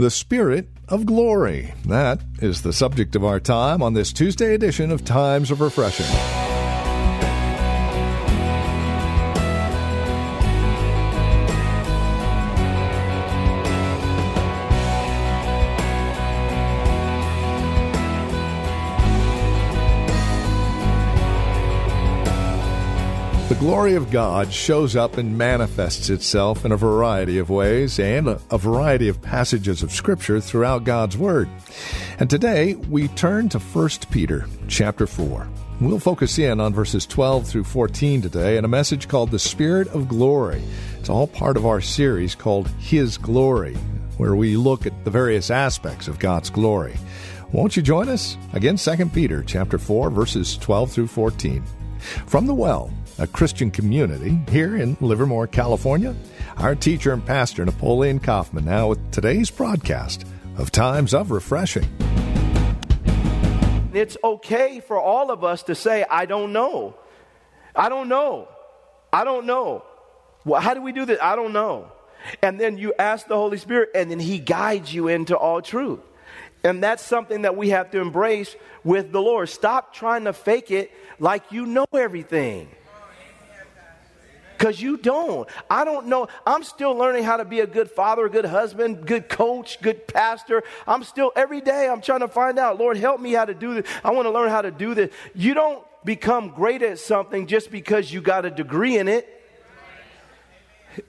The Spirit of Glory. That is the subject of our time on this Tuesday edition of Times of Refreshing. The glory of God shows up and manifests itself in a variety of ways and a, variety of passages of scripture throughout God's word. And today we turn to 1 Peter chapter 4. We'll focus in on verses 12 through 14 today in a message called The Spirit of Glory. It's all part of our series called His Glory, where we look at the various aspects of God's glory. Won't you join us? Again, 2 Peter chapter 4 verses 12 through 14. From the well, a Christian community here in Livermore, California. Our teacher and pastor, Napoleon Kaufman, now with today's broadcast of Times of Refreshing. It's okay for all of us to say, I don't know. I don't know. I don't know. Well, how do we do this? I don't know. And then you ask the Holy Spirit, and then He guides you into all truth. And that's something that we have to embrace with the Lord. Stop trying to fake it like you know everything because you don't. I don't know. I'm still learning how to be a good father, a good husband, good coach, good pastor. I'm still, every day, I'm trying to find out, Lord, help me how to do this. I want to learn how to do this. You don't become great at something just because you got a degree in it.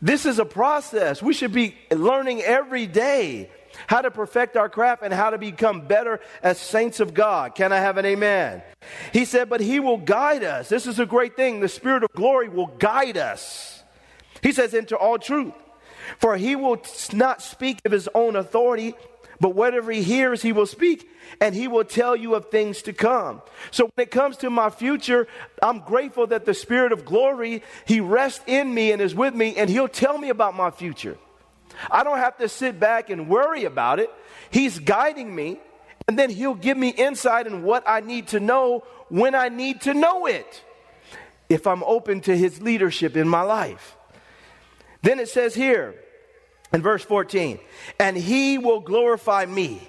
This is a process. We should be learning every day how to perfect our craft and how to become better as saints of God. Can I have an amen? He said, but he will guide us. This is a great thing. The Spirit of glory will guide us. He says, into all truth. For he will not speak of his own authority, but whatever he hears, he will speak, and he will tell you of things to come. So when it comes to my future, I'm grateful that the Spirit of glory, he rests in me and is with me, and he'll tell me about my future. I don't have to sit back and worry about it. He's guiding me, and then He'll give me insight in what I need to know when I need to know it, if I'm open to His leadership in my life. Then it says here in verse 14, and He will glorify me.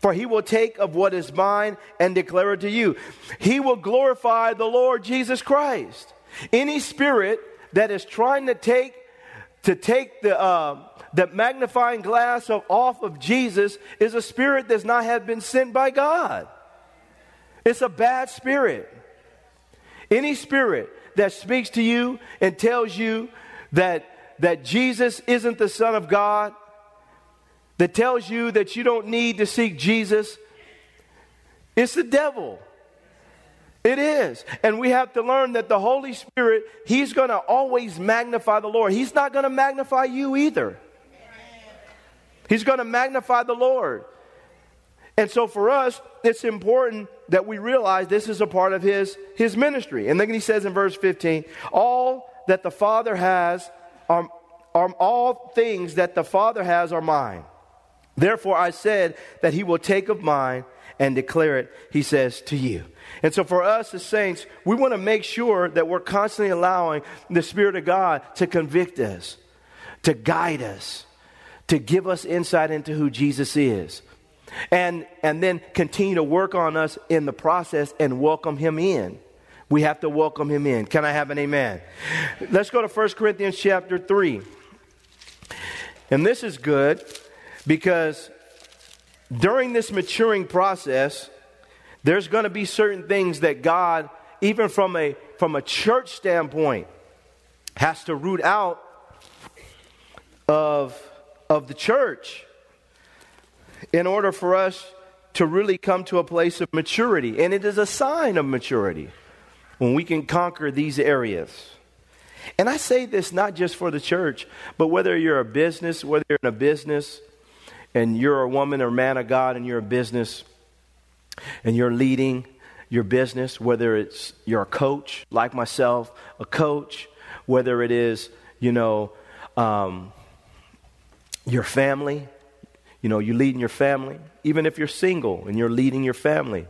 For he will take of what is mine and declare it to you. He will glorify the Lord Jesus Christ. Any spirit that is trying to take to take the uh, the magnifying glass of, off of Jesus is a spirit that's not have been sent by God. It's a bad spirit. Any spirit that speaks to you and tells you that, that Jesus isn't the Son of God, that tells you that you don't need to seek Jesus, it's the devil. It is. And we have to learn that the Holy Spirit, He's going to always magnify the Lord. He's not going to magnify you either. He's going to magnify the Lord. And so for us, it's important that we realize this is a part of his, his ministry. And then he says in verse 15, all that the Father has are, are all things that the Father has are mine. Therefore I said that he will take of mine and declare it, he says, to you. And so for us as saints, we want to make sure that we're constantly allowing the Spirit of God to convict us, to guide us to give us insight into who Jesus is. And, and then continue to work on us in the process and welcome him in. We have to welcome him in. Can I have an amen? Let's go to 1 Corinthians chapter 3. And this is good because during this maturing process, there's going to be certain things that God, even from a, from a church standpoint, has to root out of of the church in order for us to really come to a place of maturity. And it is a sign of maturity when we can conquer these areas. And I say this not just for the church, but whether you're a business, whether you're in a business, and you're a woman or man of God and you're a business and you're leading your business, whether it's you're a coach like myself, a coach, whether it is, you know, um, your family, you know, you're leading your family, even if you're single and you're leading your family.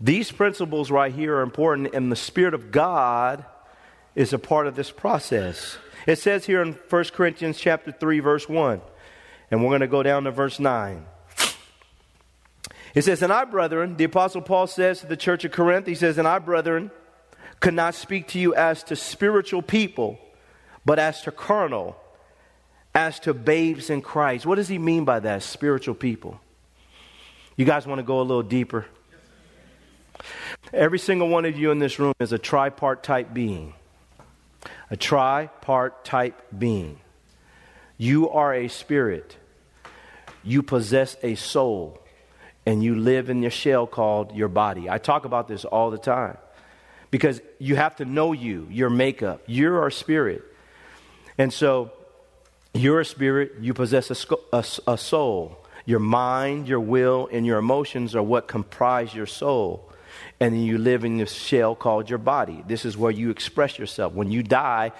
These principles right here are important, and the Spirit of God is a part of this process. It says here in 1 Corinthians chapter 3, verse 1, and we're going to go down to verse 9. It says, And I, brethren, the Apostle Paul says to the church of Corinth, he says, And I, brethren, could not speak to you as to spiritual people, but as to carnal, as to babes in Christ. What does he mean by that, spiritual people? You guys want to go a little deeper? Every single one of you in this room is a tripartite being. A tripartite being. You are a spirit. You possess a soul and you live in your shell called your body. I talk about this all the time because you have to know you, your makeup. You're our spirit. And so you're a spirit, you possess a, a, a soul. Your mind, your will, and your emotions are what comprise your soul. And then you live in this shell called your body. This is where you express yourself. When you die,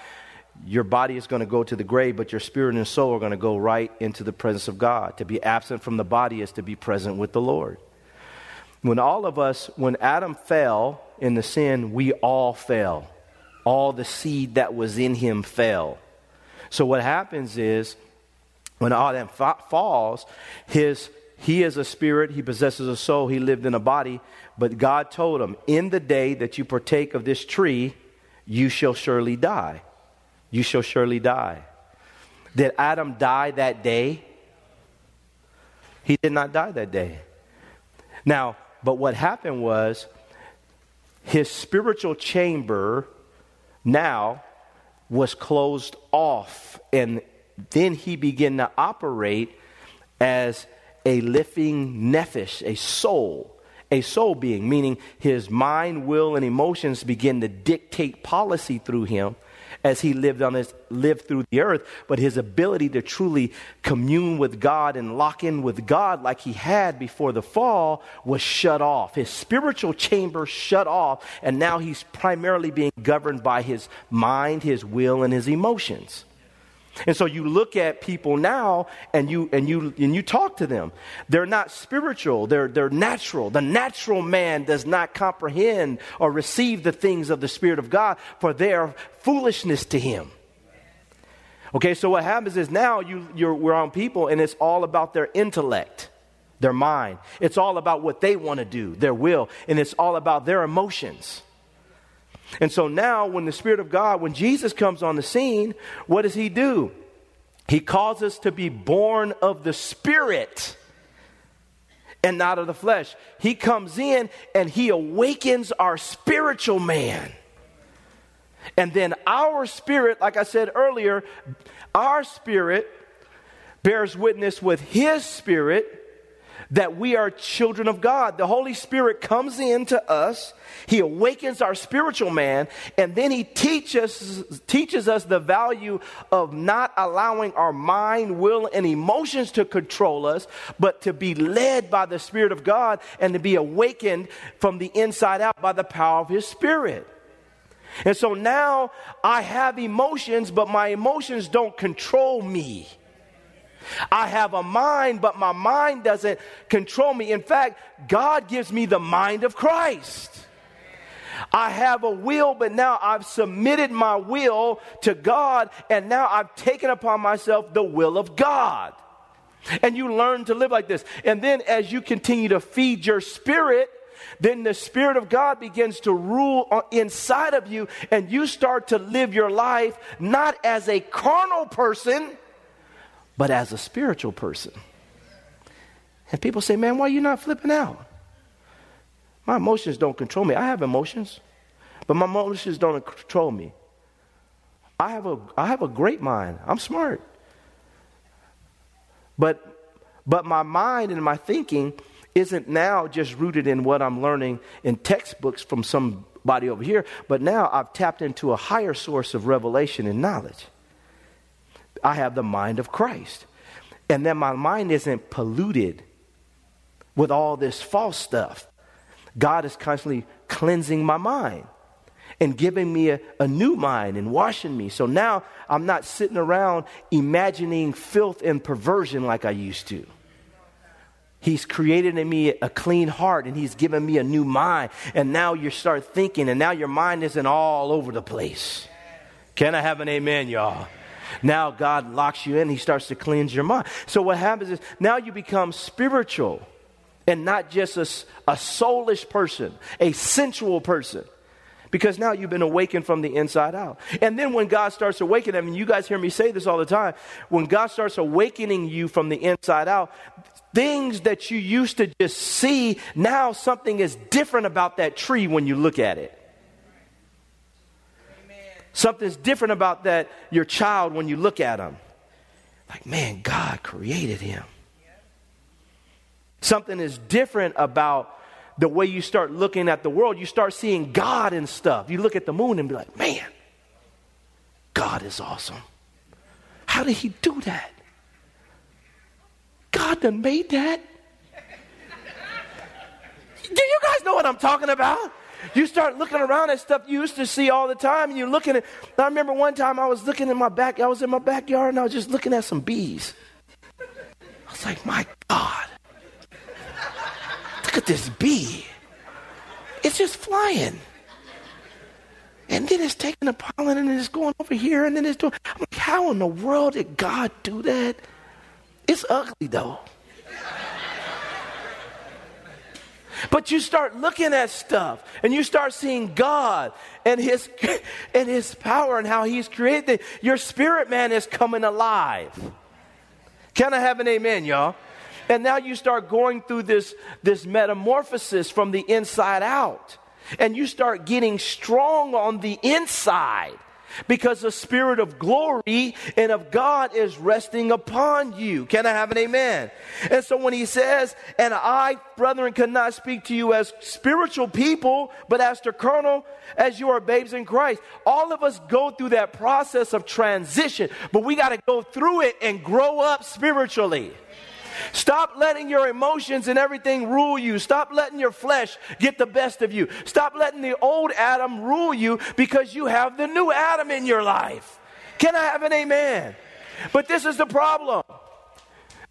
your body is going to go to the grave, but your spirit and soul are going to go right into the presence of God. To be absent from the body is to be present with the Lord. When all of us, when Adam fell in the sin, we all fell. All the seed that was in him fell. So what happens is, when Adam fa- falls, his he is a spirit, he possesses a soul, he lived in a body, but God told him, In the day that you partake of this tree, you shall surely die you shall surely die. Did Adam die that day? He did not die that day. Now, but what happened was his spiritual chamber now was closed off, and then he began to operate as a living nephesh, a soul, a soul being, meaning his mind, will, and emotions begin to dictate policy through him as he lived on his lived through the earth, but his ability to truly commune with God and lock in with God like he had before the fall was shut off. His spiritual chamber shut off, and now he's primarily being governed by his mind, his will, and his emotions. And so you look at people now and you and you and you talk to them. They're not spiritual, they're they're natural. The natural man does not comprehend or receive the things of the Spirit of God, for they are foolishness to him. Okay, so what happens is now you you're we're on people and it's all about their intellect, their mind. It's all about what they want to do, their will, and it's all about their emotions. And so now, when the Spirit of God, when Jesus comes on the scene, what does He do? He calls us to be born of the Spirit and not of the flesh. He comes in and He awakens our spiritual man. And then our spirit, like I said earlier, our spirit bears witness with His spirit that we are children of God. The Holy Spirit comes into us, He awakens our spiritual man, and then He teaches, teaches us the value of not allowing our mind, will, and emotions to control us, but to be led by the Spirit of God and to be awakened from the inside out by the power of His Spirit. And so now I have emotions, but my emotions don't control me. I have a mind, but my mind doesn't control me. In fact, God gives me the mind of Christ. I have a will, but now I've submitted my will to God, and now I've taken upon myself the will of God. And you learn to live like this. And then as you continue to feed your spirit, then the Spirit of God begins to rule inside of you, and you start to live your life not as a carnal person but as a spiritual person. And people say, man, why are you not flipping out? My emotions don't control me. I have emotions, but my emotions don't control me. I have a, I have a great mind. I'm smart. But, but my mind and my thinking isn't now just rooted in what I'm learning in textbooks from somebody over here, but now I've tapped into a higher source of revelation and knowledge. I have the mind of Christ. and then my mind isn't polluted with all this false stuff. God is constantly cleansing my mind and giving me a, a, new mind and washing me. So now I'm not sitting around imagining filth and perversion like I used to. He's created in me a clean heart and he's given me a new mind. And now you start thinking, and now your mind isn't all over the place. Can I have an amen, y'all? Now God locks you in, he starts to cleanse your mind. So what happens is now you become spiritual and not just a, a soulish person, a sensual person. Because now you've been awakened from the inside out. And then when God starts awakening, I mean, you guys hear me say this all the time. When God starts awakening you from the inside out, things that you used to just see, now something is different about that tree when you look at it. Something's different about that your child when you look at him. Like, man, God created him. Something is different about the way you start looking at the world. You start seeing God and stuff. You look at the moon and be like, man, God is awesome. How did he do that? God done made that? Do you guys know what I'm talking about? You start looking around at stuff you used to see all the time, and you're looking at. I remember one time I was looking in my back. I was in my backyard, and I was just looking at some bees. I was like, "My God, look at this bee! It's just flying." And then it's taking the pollen and it's going over here and then it's doing. I'm like, how in the world did God do that? It's ugly though. But you start looking at stuff and you start seeing God and his and his power and how he's created your spirit man is coming alive. Can I have an amen, y'all? And now you start going through this, this metamorphosis from the inside out. And you start getting strong on the inside because the spirit of glory and of God is resting upon you. Can I have an amen? And so when he says, and I, brethren, cannot speak to you as spiritual people, but as to carnal, as you are babes in Christ. All of us go through that process of transition, but we got to go through it and grow up spiritually. Stop letting your emotions and everything rule you. Stop letting your flesh get the best of you. Stop letting the old Adam rule you because you have the new Adam in your life. Can I have an amen? But this is the problem.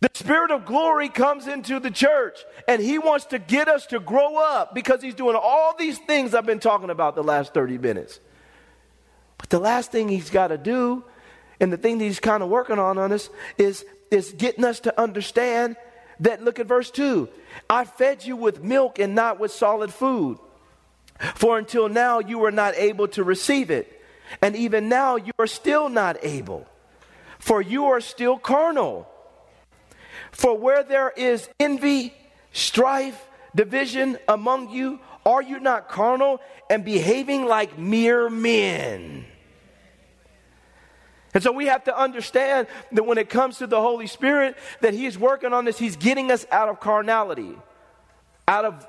The Spirit of glory comes into the church and He wants to get us to grow up because He's doing all these things I've been talking about the last 30 minutes. But the last thing He's got to do, and the thing that He's kind of working on on us, is is getting us to understand that, look at verse 2 I fed you with milk and not with solid food. For until now you were not able to receive it. And even now you are still not able. For you are still carnal. For where there is envy, strife, division among you, are you not carnal and behaving like mere men? And so we have to understand that when it comes to the Holy Spirit, that He's working on this, He's getting us out of carnality, out of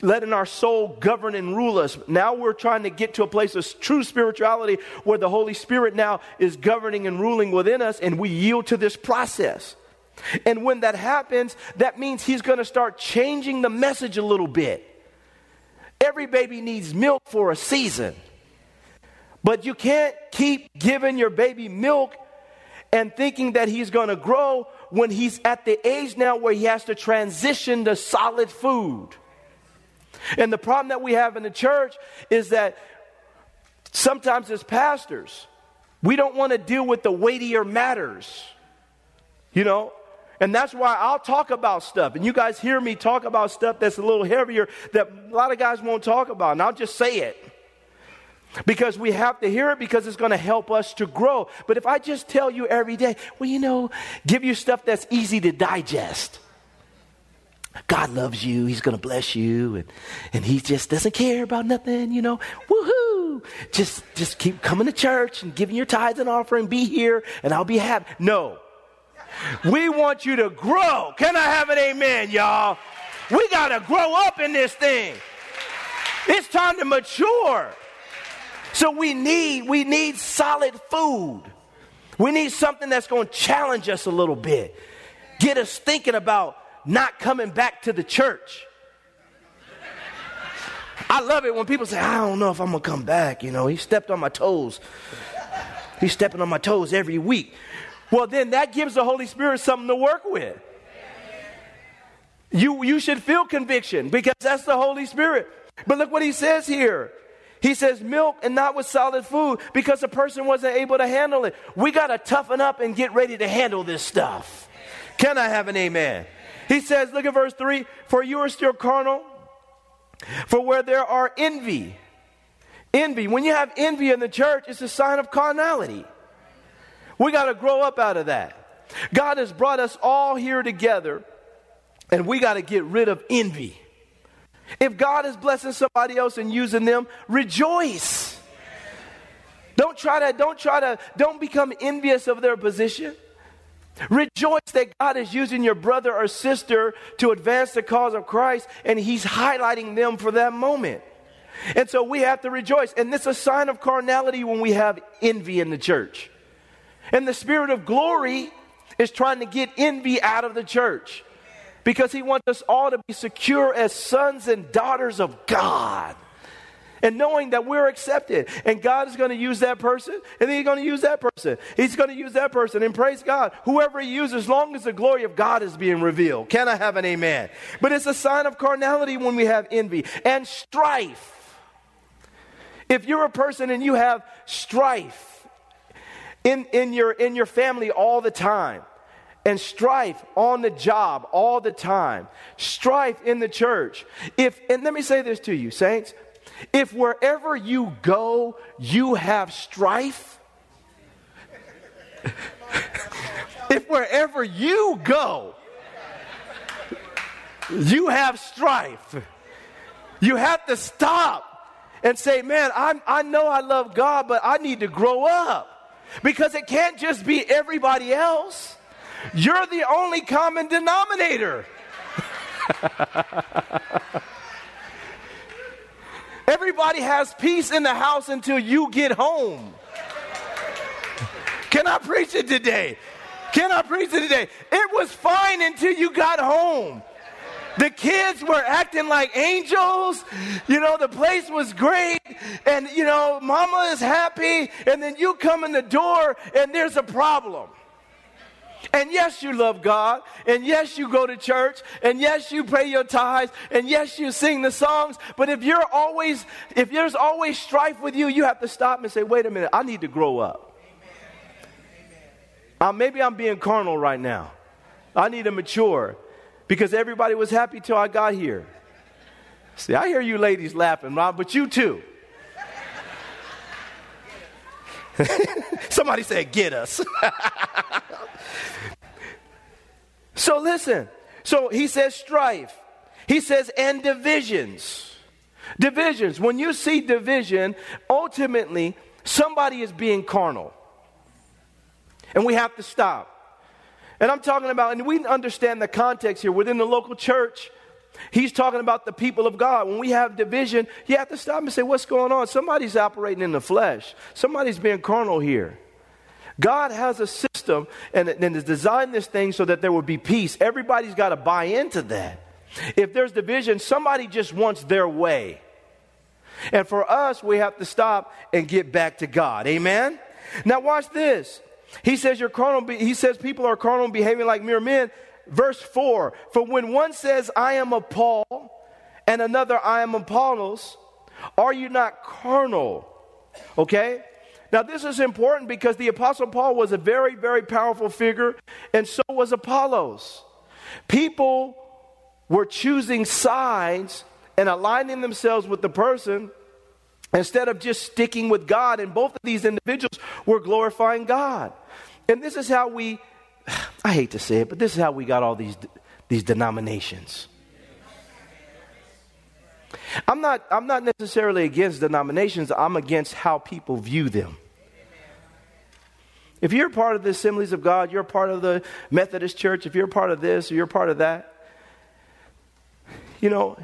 letting our soul govern and rule us. Now we're trying to get to a place of true spirituality where the Holy Spirit now is governing and ruling within us, and we yield to this process. And when that happens, that means He's going to start changing the message a little bit. Every baby needs milk for a season. But you can't keep giving your baby milk and thinking that he's going to grow when he's at the age now where he has to transition to solid food. And the problem that we have in the church is that sometimes as pastors, we don't want to deal with the weightier matters. You know, and that's why I'll talk about stuff. And you guys hear me talk about stuff that's a little heavier that a lot of guys won't talk about. And I'll just say it. Because we have to hear it because it's going to help us to grow. But if I just tell you every day, well, you know, give you stuff that's easy to digest. God loves you. He's going to bless you. And, and he just doesn't care about nothing, you know. Woohoo! Just, just keep coming to church and giving your tithes and offering. Be here and I'll be happy. No. We want you to grow. Can I have an amen, y'all? We got to grow up in this thing. It's time to mature. So we need, we need solid food. We need something that's going to challenge us a little bit. get us thinking about not coming back to the church. I love it when people say, I don't know if I'm going to come back. You know, he stepped on my toes. He's stepping on my toes every week. Well, then that gives the Holy Spirit something to work with. You, you should feel conviction because that's the Holy Spirit. But look what he says here. He says milk and not with solid food because the person wasn't able to handle it. We got to toughen up and get ready to handle this stuff. Can I have an amen? He says, look at verse 3 For you are still carnal, for where there are envy. Envy. When you have envy in the church, it's a sign of carnality. We got to grow up out of that. God has brought us all here together, and we got to get rid of envy. If God is blessing somebody else and using them, rejoice. Don't try to, don't try to, don't become envious of their position. Rejoice that God is using your brother or sister to advance the cause of Christ and He's highlighting them for that moment. And so we have to rejoice. And this is a sign of carnality when we have envy in the church. And the spirit of glory is trying to get envy out of the church because he wants us all to be secure as sons and daughters of God. And knowing that we're accepted, and God is going to use that person, and then He's going to use that person. He's going to use that person, and praise God. Whoever He uses, as long as the glory of God is being revealed. Can I have an amen? But it's a sign of carnality when we have envy and strife. If you're a person and you have strife in, in, your, in your family all the time, and strife on the job all the time, strife in the church. If, and let me say this to you, saints, if wherever you go, you have strife, if wherever you go, you have strife, you have to stop and say, Man, i I know I love God, but I need to grow up because it can't just be everybody else. You're the only common denominator. Everybody has peace in the house until you get home. Can I preach it today? Can I preach it today? It was fine until you got home. The kids were acting like angels. You know, the place was great. And, you know, mama is happy. And then you come in the door and there's a problem. And yes, you love God. And yes, you go to church. And yes, you pay your tithes. And yes, you sing the songs. But if you're always, if there's always strife with you, you have to stop and say, wait a minute, I need to grow up. Uh, maybe I'm being carnal right now. I need to mature because everybody was happy till I got here. See, I hear you ladies laughing, Rob, but you too. Somebody said, get us. So listen. So he says strife. He says, and divisions. Divisions. When you see division, ultimately, somebody is being carnal. And we have to stop. And I'm talking about, and we understand the context here within the local church. He's talking about the people of God. When we have division, you have to stop and say, What's going on? Somebody's operating in the flesh, somebody's being carnal here. God has a system and, and has designed this thing so that there would be peace. Everybody's got to buy into that. If there's division, somebody just wants their way. And for us, we have to stop and get back to God. Amen? Now, watch this. He says, You're carnal, he says people are carnal behaving like mere men. Verse 4 For when one says, I am a Paul, and another, I am Apollos, are you not carnal? Okay? Now, this is important because the Apostle Paul was a very, very powerful figure, and so was Apollos. People were choosing sides and aligning themselves with the person instead of just sticking with God, and both of these individuals were glorifying God. And this is how we, I hate to say it, but this is how we got all these, these denominations. I'm not, I'm not necessarily against denominations, I'm against how people view them. If you're part of the Assemblies of God, you're part of the Methodist Church, if you're part of this or you're part of that, you know,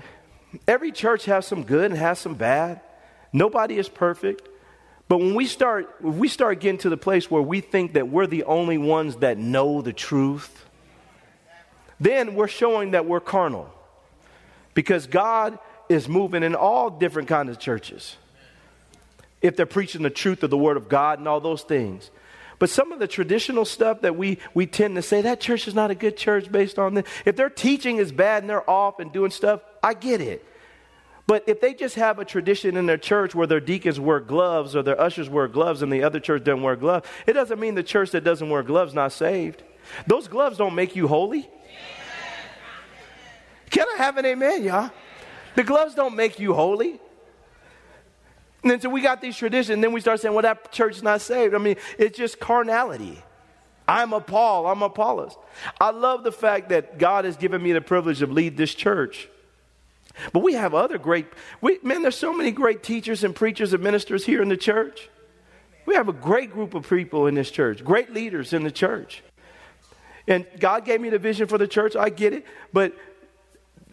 every church has some good and has some bad. Nobody is perfect. But when we start, if we start getting to the place where we think that we're the only ones that know the truth, then we're showing that we're carnal. Because God is moving in all different kinds of churches. If they're preaching the truth of the Word of God and all those things. But some of the traditional stuff that we, we tend to say, that church is not a good church based on this. If their teaching is bad and they're off and doing stuff, I get it. But if they just have a tradition in their church where their deacons wear gloves or their ushers wear gloves and the other church doesn't wear gloves, it doesn't mean the church that doesn't wear gloves not saved. Those gloves don't make you holy. Can I have an amen, y'all? The gloves don't make you holy. And then so we got these traditions, and then we start saying, well, that church's not saved. I mean, it's just carnality. I'm a Paul, I'm Apollos. I love the fact that God has given me the privilege of lead this church. But we have other great, we, man, there's so many great teachers and preachers and ministers here in the church. We have a great group of people in this church, great leaders in the church. And God gave me the vision for the church. I get it. But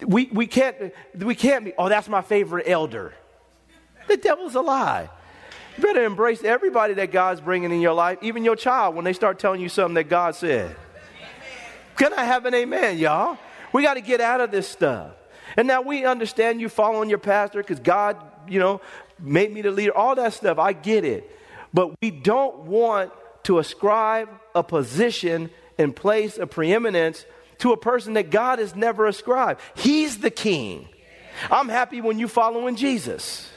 we, we, can't, we can't be, oh, that's my favorite elder. The devil's a lie. You better embrace everybody that God's bringing in your life, even your child, when they start telling you something that God said. Can I have an amen, y'all? We got to get out of this stuff. And now we understand you following your pastor because God, you know, made me the leader, all that stuff. I get it. But we don't want to ascribe a position and place of preeminence to a person that God has never ascribed. He's the king. I'm happy when you following Jesus.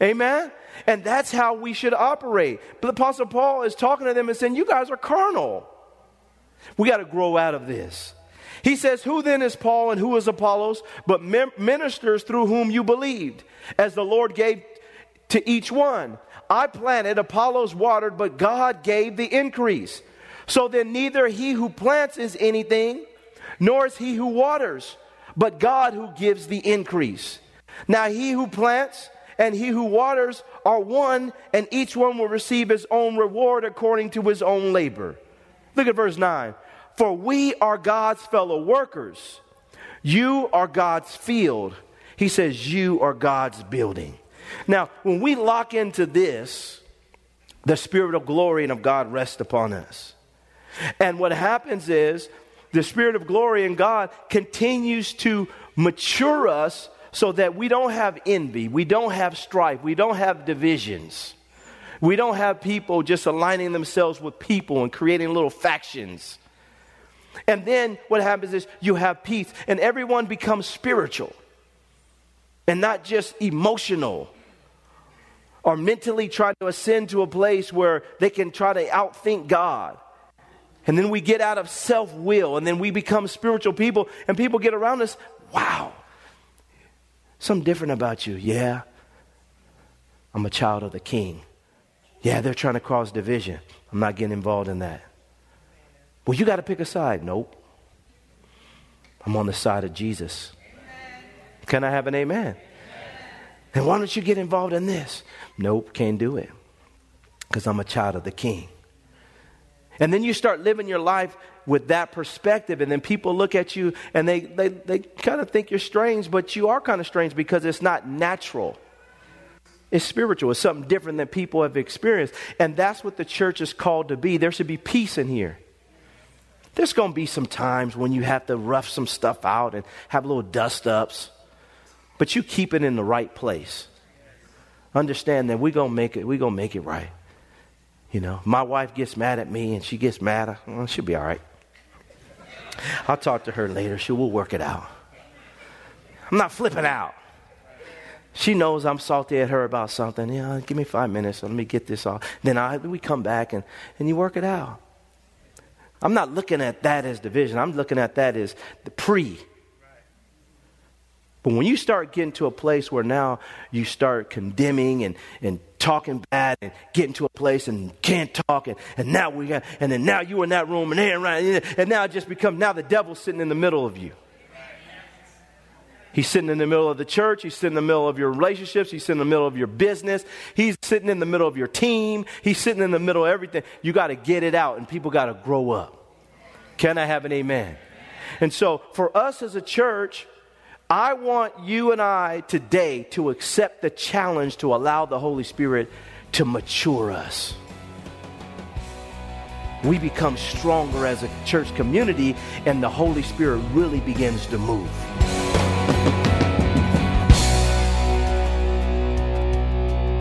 Amen? And that's how we should operate. But the Apostle Paul is talking to them and saying, You guys are carnal. We got to grow out of this. He says, Who then is Paul and who is Apollos, but ministers through whom you believed, as the Lord gave to each one? I planted, Apollos watered, but God gave the increase. So then, neither he who plants is anything, nor is he who waters, but God who gives the increase. Now, he who plants and he who waters are one, and each one will receive his own reward according to his own labor. Look at verse 9. For we are God's fellow workers. You are God's field. He says, You are God's building. Now, when we lock into this, the Spirit of glory and of God rests upon us. And what happens is the Spirit of glory in God continues to mature us so that we don't have envy, we don't have strife, we don't have divisions. We don't have people just aligning themselves with people and creating little factions. And then what happens is you have peace, and everyone becomes spiritual and not just emotional or mentally trying to ascend to a place where they can try to outthink God. And then we get out of self will, and then we become spiritual people, and people get around us. Wow, something different about you. Yeah, I'm a child of the king. Yeah, they're trying to cause division. I'm not getting involved in that. Well, you got to pick a side. Nope. I'm on the side of Jesus. Can I have an amen? And why don't you get involved in this? Nope, can't do it. Because I'm a child of the king. And then you start living your life with that perspective, and then people look at you and they, they, they kind of think you're strange, but you are kind of strange because it's not natural. It's spiritual. It's something different than people have experienced. And that's what the church is called to be. There should be peace in here. There's going to be some times when you have to rough some stuff out and have little dust ups, but you keep it in the right place. Understand that we're going to make it, we're going to make it right. You know, my wife gets mad at me and she gets mad. Well, she'll be all right. I'll talk to her later. She will work it out. I'm not flipping out. She knows I'm salty at her about something. Yeah, give me five minutes. Let me get this off. Then I, we come back and, and you work it out. I'm not looking at that as division. I'm looking at that as the pre. But when you start getting to a place where now you start condemning and, and talking bad and getting to a place and can't talk and, and now we got and then now you in that room and there right and now it just becomes now the devil's sitting in the middle of you. He's sitting in the middle of the church. He's sitting in the middle of your relationships. He's sitting in the middle of your business. He's sitting in the middle of your team. He's sitting in the middle of everything. You got to get it out, and people got to grow up. Can I have an amen? And so, for us as a church, I want you and I today to accept the challenge to allow the Holy Spirit to mature us. we become stronger as a church community and the Holy Spirit really begins to move.